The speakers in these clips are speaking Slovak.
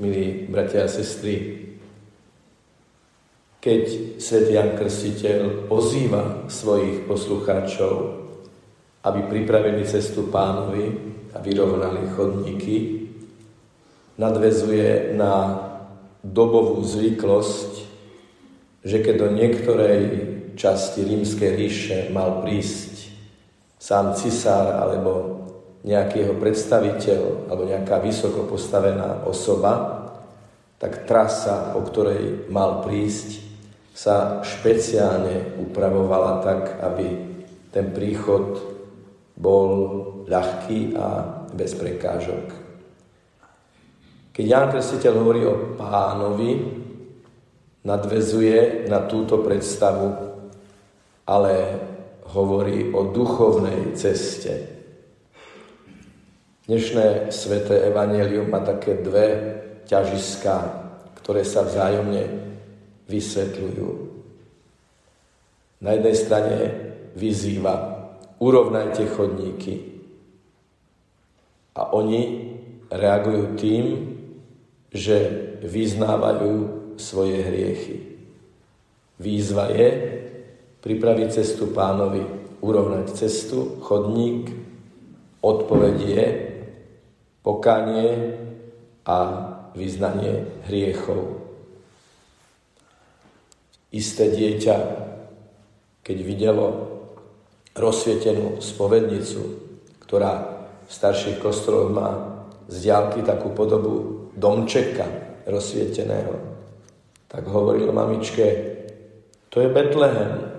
milí bratia a sestry, keď svätý Jan Krstiteľ pozýva svojich poslucháčov, aby pripravili cestu pánovi a vyrovnali chodníky, nadvezuje na dobovú zvyklosť, že keď do niektorej časti rímskej ríše mal prísť sám cisár alebo nejaký jeho predstaviteľ alebo nejaká vysoko postavená osoba, tak trasa, po ktorej mal prísť, sa špeciálne upravovala tak, aby ten príchod bol ľahký a bez prekážok. Keď Jan Krstiteľ hovorí o pánovi, nadvezuje na túto predstavu, ale hovorí o duchovnej ceste, Dnešné sveté evanelium má také dve ťažiska, ktoré sa vzájomne vysvetľujú. Na jednej strane vyzýva, urovnajte chodníky. A oni reagujú tým, že vyznávajú svoje hriechy. Výzva je pripraviť cestu pánovi, urovnať cestu, chodník. Odpoveď je pokanie a vyznanie hriechov. Isté dieťa, keď videlo rozsvietenú spovednicu, ktorá v starších kostoloch má z diálky takú podobu domčeka rozsvieteného, tak hovoril mamičke, to je Betlehem.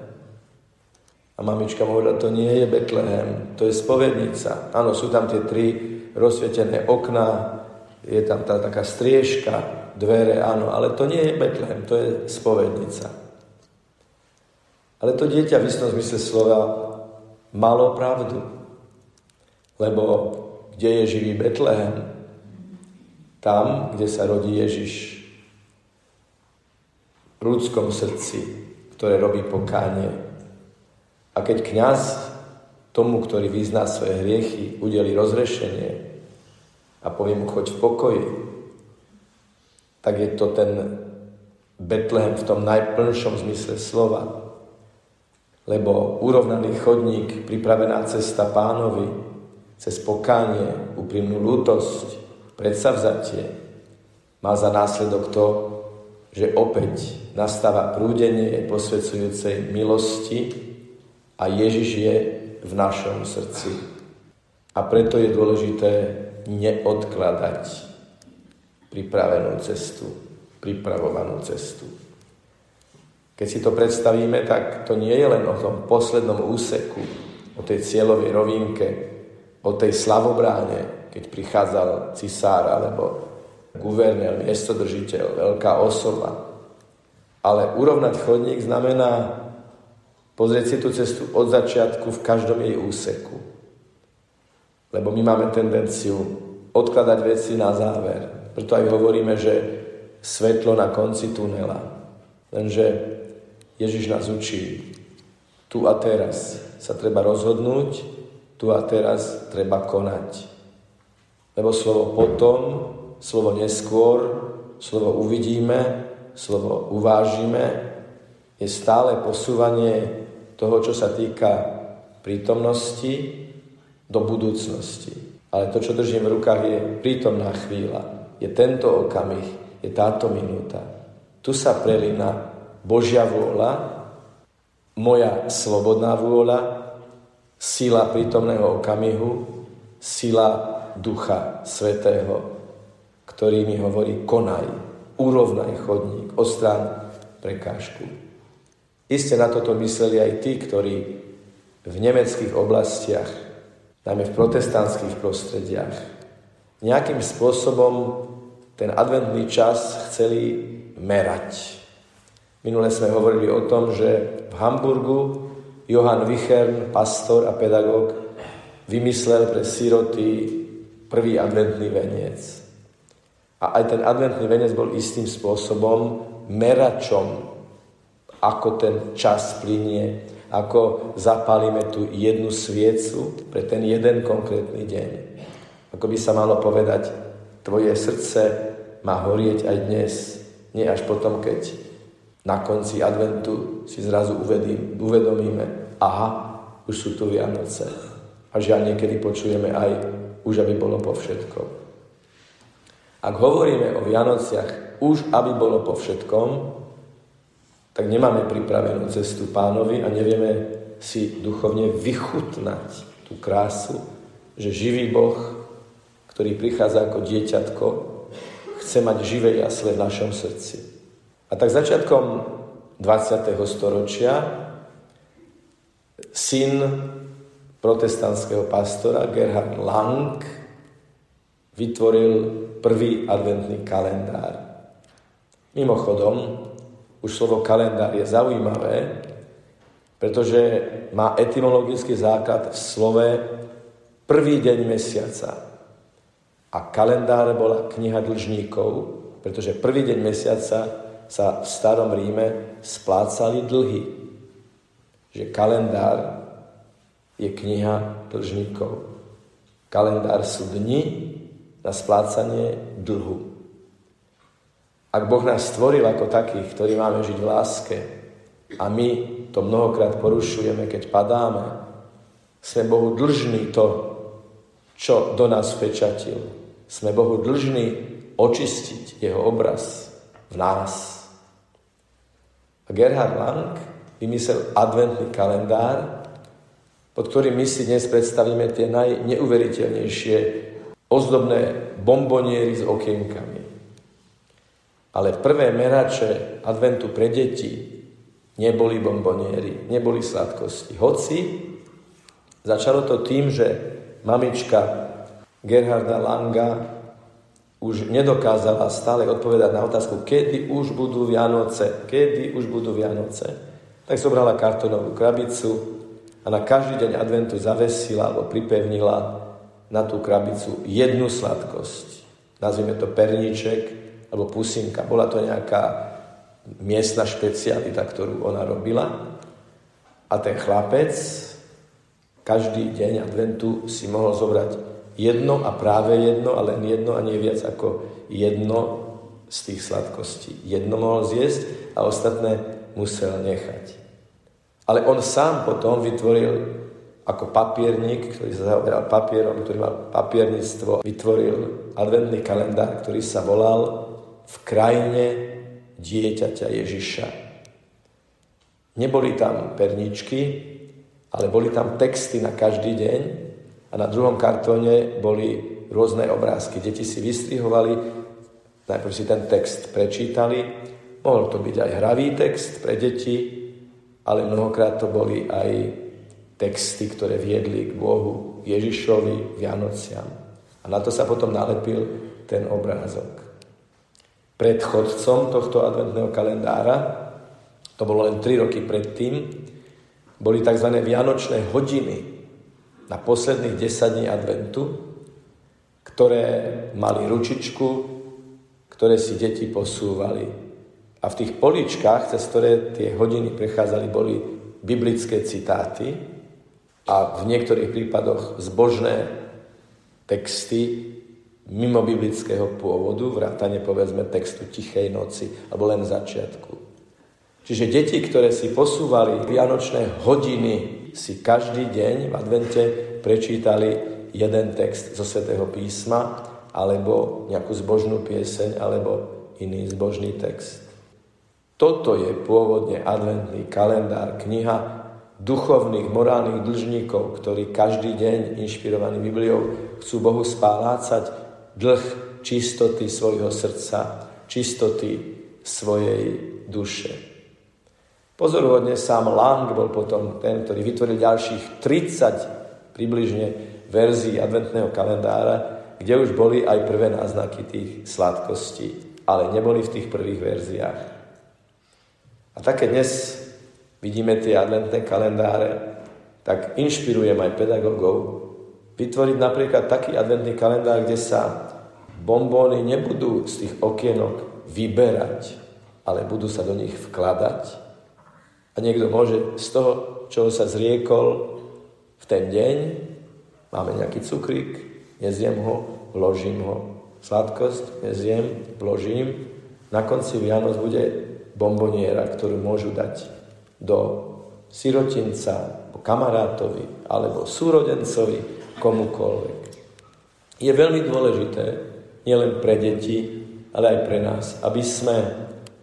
A mamička mu hovorila, to nie je Betlehem, to je spovednica. Áno, sú tam tie tri rozsvietené okná, je tam tá taká striežka, dvere, áno, ale to nie je Betlehem, to je spovednica. Ale to dieťa v istom zmysle slova malo pravdu. Lebo kde je živý Betlehem? Tam, kde sa rodí Ježiš. V ľudskom srdci, ktoré robí pokánie. A keď kňaz tomu, ktorý vyzná svoje hriechy, udeli rozrešenie a povie mu, choď v pokoji, tak je to ten Betlehem v tom najplnšom zmysle slova. Lebo urovnaný chodník, pripravená cesta pánovi, cez pokánie, úprimnú lútosť, predsavzatie, má za následok to, že opäť nastáva prúdenie posvedzujúcej milosti a Ježiš je v našom srdci. A preto je dôležité neodkladať pripravenú cestu, pripravovanú cestu. Keď si to predstavíme, tak to nie je len o tom poslednom úseku, o tej cieľovej rovinke, o tej slavobráne, keď prichádzal cisár alebo guvernér, miestodržiteľ, veľká osoba. Ale urovnať chodník znamená Pozrieť si tú cestu od začiatku v každom jej úseku. Lebo my máme tendenciu odkladať veci na záver. Preto aj hovoríme, že svetlo na konci tunela. Lenže Ježiš nás učí. Tu a teraz sa treba rozhodnúť, tu a teraz treba konať. Lebo slovo potom, slovo neskôr, slovo uvidíme, slovo uvážime, je stále posúvanie toho, čo sa týka prítomnosti do budúcnosti. Ale to, čo držím v rukách, je prítomná chvíľa. Je tento okamih, je táto minúta. Tu sa prelína Božia vôľa, moja slobodná vôľa, sila prítomného okamihu, sila Ducha Svetého, ktorý mi hovorí konaj, urovnaj chodník, ostrán prekážku. Isté na toto mysleli aj tí, ktorí v nemeckých oblastiach, najmä v protestantských prostrediach, nejakým spôsobom ten adventný čas chceli merať. Minule sme hovorili o tom, že v Hamburgu Johann Wichern, pastor a pedagóg, vymyslel pre síroty prvý adventný veniec. A aj ten adventný veniec bol istým spôsobom meračom ako ten čas plinie, ako zapálime tú jednu sviecu pre ten jeden konkrétny deň. Ako by sa malo povedať, tvoje srdce má horieť aj dnes. Nie až potom, keď na konci adventu si zrazu uvedomíme, aha, už sú tu Vianoce. A žiaľ niekedy počujeme aj, už aby bolo po všetkom. Ak hovoríme o Vianociach, už aby bolo po všetkom, tak nemáme pripravenú cestu pánovi a nevieme si duchovne vychutnať tú krásu, že živý Boh, ktorý prichádza ako dieťatko, chce mať živé jasle v našom srdci. A tak začiatkom 20. storočia syn protestantského pastora Gerhard Lang vytvoril prvý adventný kalendár. Mimochodom, už slovo kalendár je zaujímavé, pretože má etymologický základ v slove prvý deň mesiaca. A kalendár bola kniha dlžníkov, pretože prvý deň mesiaca sa v starom Ríme splácali dlhy. Že kalendár je kniha dlžníkov. Kalendár sú dni na splácanie dlhu. Ak Boh nás stvoril ako takých, ktorí máme žiť v láske a my to mnohokrát porušujeme, keď padáme, sme Bohu dlžní to, čo do nás vpečatil. Sme Bohu dlžní očistiť Jeho obraz v nás. A Gerhard Lang vymyslel adventný kalendár, pod ktorým my si dnes predstavíme tie najneuveriteľnejšie ozdobné bomboniery s okienkami. Ale prvé merače adventu pre deti neboli bombonieri, neboli sladkosti. Hoci začalo to tým, že mamička Gerharda Langa už nedokázala stále odpovedať na otázku, kedy už budú Vianoce, kedy už budú Vianoce. Tak zobrala kartonovú krabicu a na každý deň adventu zavesila alebo pripevnila na tú krabicu jednu sladkosť. Nazvime to perníček, alebo pusinka. Bola to nejaká miestna špecialita, ktorú ona robila. A ten chlapec každý deň adventu si mohol zobrať jedno a práve jedno, a len jedno a nie viac ako jedno z tých sladkostí. Jedno mohol zjesť a ostatné musel nechať. Ale on sám potom vytvoril ako papierník, ktorý sa zaoberal papierom, ktorý mal papierníctvo, vytvoril adventný kalendár, ktorý sa volal v krajine dieťaťa Ježiša. Neboli tam perničky, ale boli tam texty na každý deň a na druhom kartóne boli rôzne obrázky. Deti si vystrihovali, najprv si ten text prečítali, mohol to byť aj hravý text pre deti, ale mnohokrát to boli aj texty, ktoré viedli k Bohu, Ježišovi, Vianociam. A na to sa potom nalepil ten obrázok predchodcom tohto adventného kalendára, to bolo len 3 roky predtým, boli tzv. vianočné hodiny na posledných 10 dní adventu, ktoré mali ručičku, ktoré si deti posúvali. A v tých poličkách, cez ktoré tie hodiny prechádzali, boli biblické citáty a v niektorých prípadoch zbožné texty mimo biblického pôvodu, vrátane povedzme textu Tichej noci, alebo len začiatku. Čiže deti, ktoré si posúvali vianočné hodiny, si každý deň v advente prečítali jeden text zo svätého písma, alebo nejakú zbožnú pieseň, alebo iný zbožný text. Toto je pôvodne adventný kalendár, kniha duchovných, morálnych dlžníkov, ktorí každý deň, inšpirovaní Bibliou, chcú Bohu spálácať dlh čistoty svojho srdca, čistoty svojej duše. Pozoruhodne sám Lang bol potom ten, ktorý vytvoril ďalších 30 približne verzií adventného kalendára, kde už boli aj prvé náznaky tých sladkostí, ale neboli v tých prvých verziách. A také dnes vidíme tie adventné kalendáre, tak inšpirujem aj pedagógov, vytvoriť napríklad taký adventný kalendár, kde sa bombóny nebudú z tých okienok vyberať, ale budú sa do nich vkladať. A niekto môže z toho, čo sa zriekol v ten deň, máme nejaký cukrík, nezjem ho, vložím ho sladkosť, nezjem, vložím. Na konci Vianoc bude bomboniera, ktorú môžu dať do sirotinca, kamarátovi alebo súrodencovi, komukoľvek. Je veľmi dôležité, nielen pre deti, ale aj pre nás, aby sme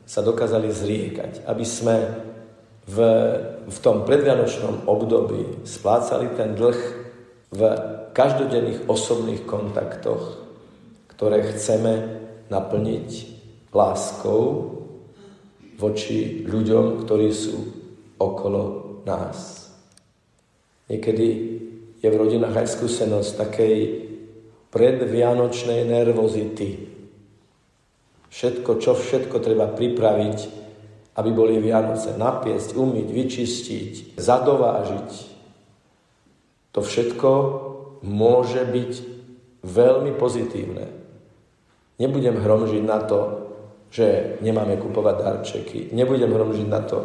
sa dokázali zriekať, aby sme v, v tom predvianočnom období splácali ten dlh v každodenných osobných kontaktoch, ktoré chceme naplniť láskou voči ľuďom, ktorí sú okolo nás. Niekedy je v rodinách aj skúsenosť takej predvianočnej nervozity. Všetko, čo všetko treba pripraviť, aby boli Vianoce. Napiesť, umyť, vyčistiť, zadovážiť. To všetko môže byť veľmi pozitívne. Nebudem hromžiť na to, že nemáme kupovať darčeky. Nebudem hromžiť na to,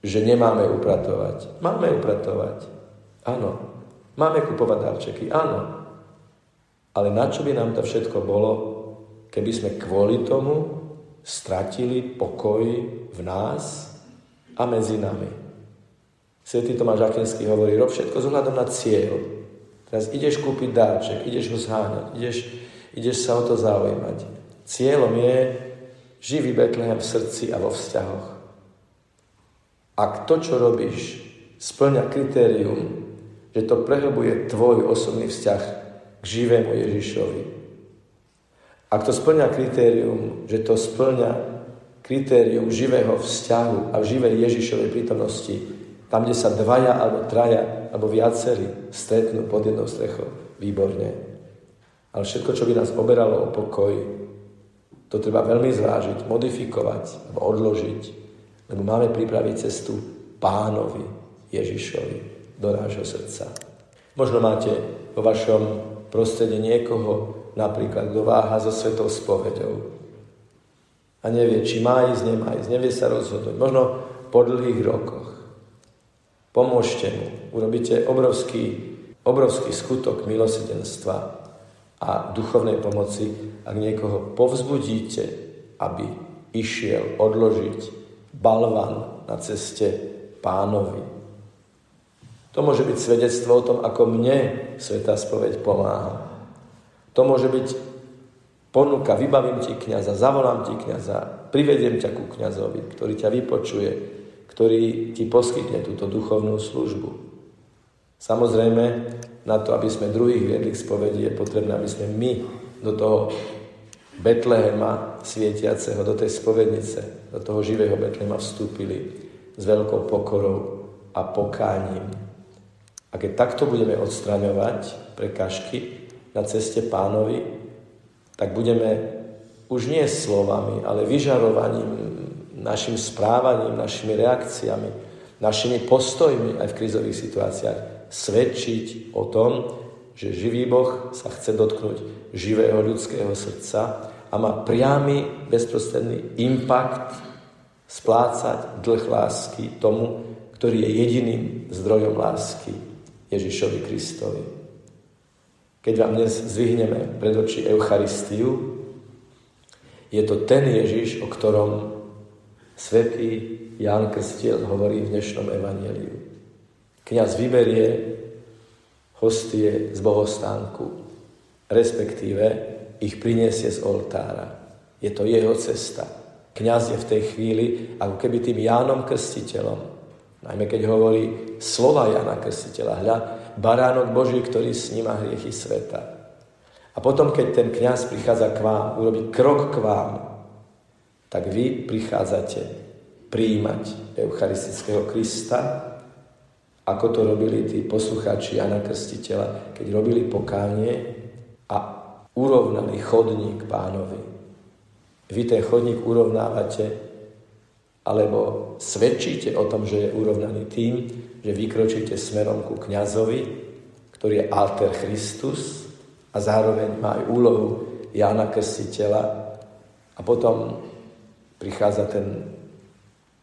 že nemáme upratovať. Máme upratovať. Áno. Máme kupovať darčeky. Áno. Ale na čo by nám to všetko bolo, keby sme kvôli tomu stratili pokoj v nás a medzi nami. Svetý Tomáš Akenský hovorí, rob všetko z ohľadom na cieľ. Teraz ideš kúpiť dáček, ideš ho zháňať, ideš, ideš sa o to zaujímať. Cieľom je živý Betlehem v srdci a vo vzťahoch. Ak to, čo robíš, splňa kritérium, že to prehlbuje tvoj osobný vzťah k živému Ježišovi, ak to splňa kritérium, že to splňa kritérium živého vzťahu a živej Ježišovej prítomnosti, tam, kde sa dvaja alebo traja alebo viacerí stretnú pod jednou strechou, výborne. Ale všetko, čo by nás oberalo o pokoj, to treba veľmi zvážiť, modifikovať alebo odložiť, lebo máme pripraviť cestu pánovi Ježišovi do nášho srdca. Možno máte vo vašom prostredí niekoho, napríklad kto váha so svetou spovedou a nevie, či má ísť, nemá ísť, nevie sa rozhodnúť, možno po dlhých rokoch. Pomôžte mu, urobíte obrovský, obrovský skutok milosedenstva a duchovnej pomoci, ak niekoho povzbudíte, aby išiel odložiť balvan na ceste pánovi. To môže byť svedectvo o tom, ako mne Sveta spoveď pomáha. To môže byť ponuka, vybavím ti kniaza, zavolám ti kniaza, privediem ťa ku kniazovi, ktorý ťa vypočuje, ktorý ti poskytne túto duchovnú službu. Samozrejme, na to, aby sme druhých viedli k spovedi, je potrebné, aby sme my do toho Betlehema svietiaceho, do tej spovednice, do toho živého Betlehema vstúpili s veľkou pokorou a pokáním. A keď takto budeme odstraňovať prekažky, na ceste pánovi, tak budeme už nie slovami, ale vyžarovaním, našim správaním, našimi reakciami, našimi postojmi aj v krizových situáciách svedčiť o tom, že živý Boh sa chce dotknúť živého ľudského srdca a má priamy, bezprostredný impact splácať dlh lásky tomu, ktorý je jediným zdrojom lásky Ježišovi Kristovi. Keď vám dnes zvihneme pred oči Eucharistiu, je to ten Ježiš, o ktorom svätý Ján Krstiel hovorí v dnešnom evaníliu. Kňaz vyberie hostie z bohostánku, respektíve ich priniesie z oltára. Je to jeho cesta. Kňaz je v tej chvíli ako keby tým Jánom Krstiteľom. Najmä keď hovorí slova Jana Krstiteľa. Hľa, baránok Boží, ktorý sníma hriechy sveta. A potom, keď ten kňaz prichádza k vám, urobí krok k vám, tak vy prichádzate príjmať Eucharistického Krista, ako to robili tí poslucháči Jana Krstiteľa, keď robili pokánie a urovnali chodník pánovi. Vy ten chodník urovnávate, alebo svedčíte o tom, že je urovnaný tým, že vykročíte smerom ku kňazovi, ktorý je alter Christus a zároveň má aj úlohu Jána Krstiteľa a potom prichádza ten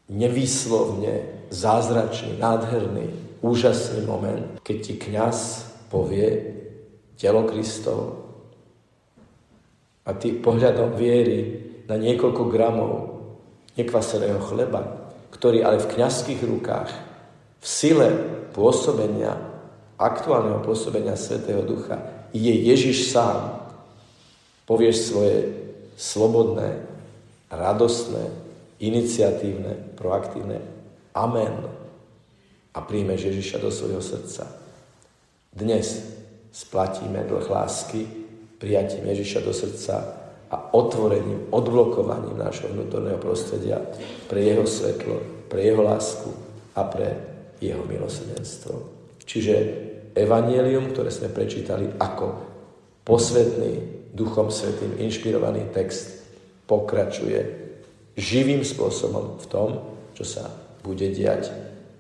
nevýslovne zázračný, nádherný, úžasný moment, keď ti kňaz povie telo Kristovo. A ty pohľadom viery na niekoľko gramov nekvaseného chleba, ktorý ale v kňazských rukách, v sile pôsobenia, aktuálneho pôsobenia Svetého Ducha, je Ježiš sám. Povieš svoje slobodné, radostné, iniciatívne, proaktívne Amen a príjmeš Ježiša do svojho srdca. Dnes splatíme dlh lásky prijatím Ježiša do srdca a otvorením, odblokovaním nášho vnútorného prostredia pre jeho svetlo, pre jeho lásku a pre jeho milosedenstvo. Čiže evanielium, ktoré sme prečítali ako posvetný, duchom svetým inšpirovaný text, pokračuje živým spôsobom v tom, čo sa bude diať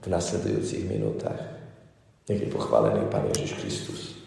v nasledujúcich minútach. Nech je pochválený Pán Ježiš Kristus.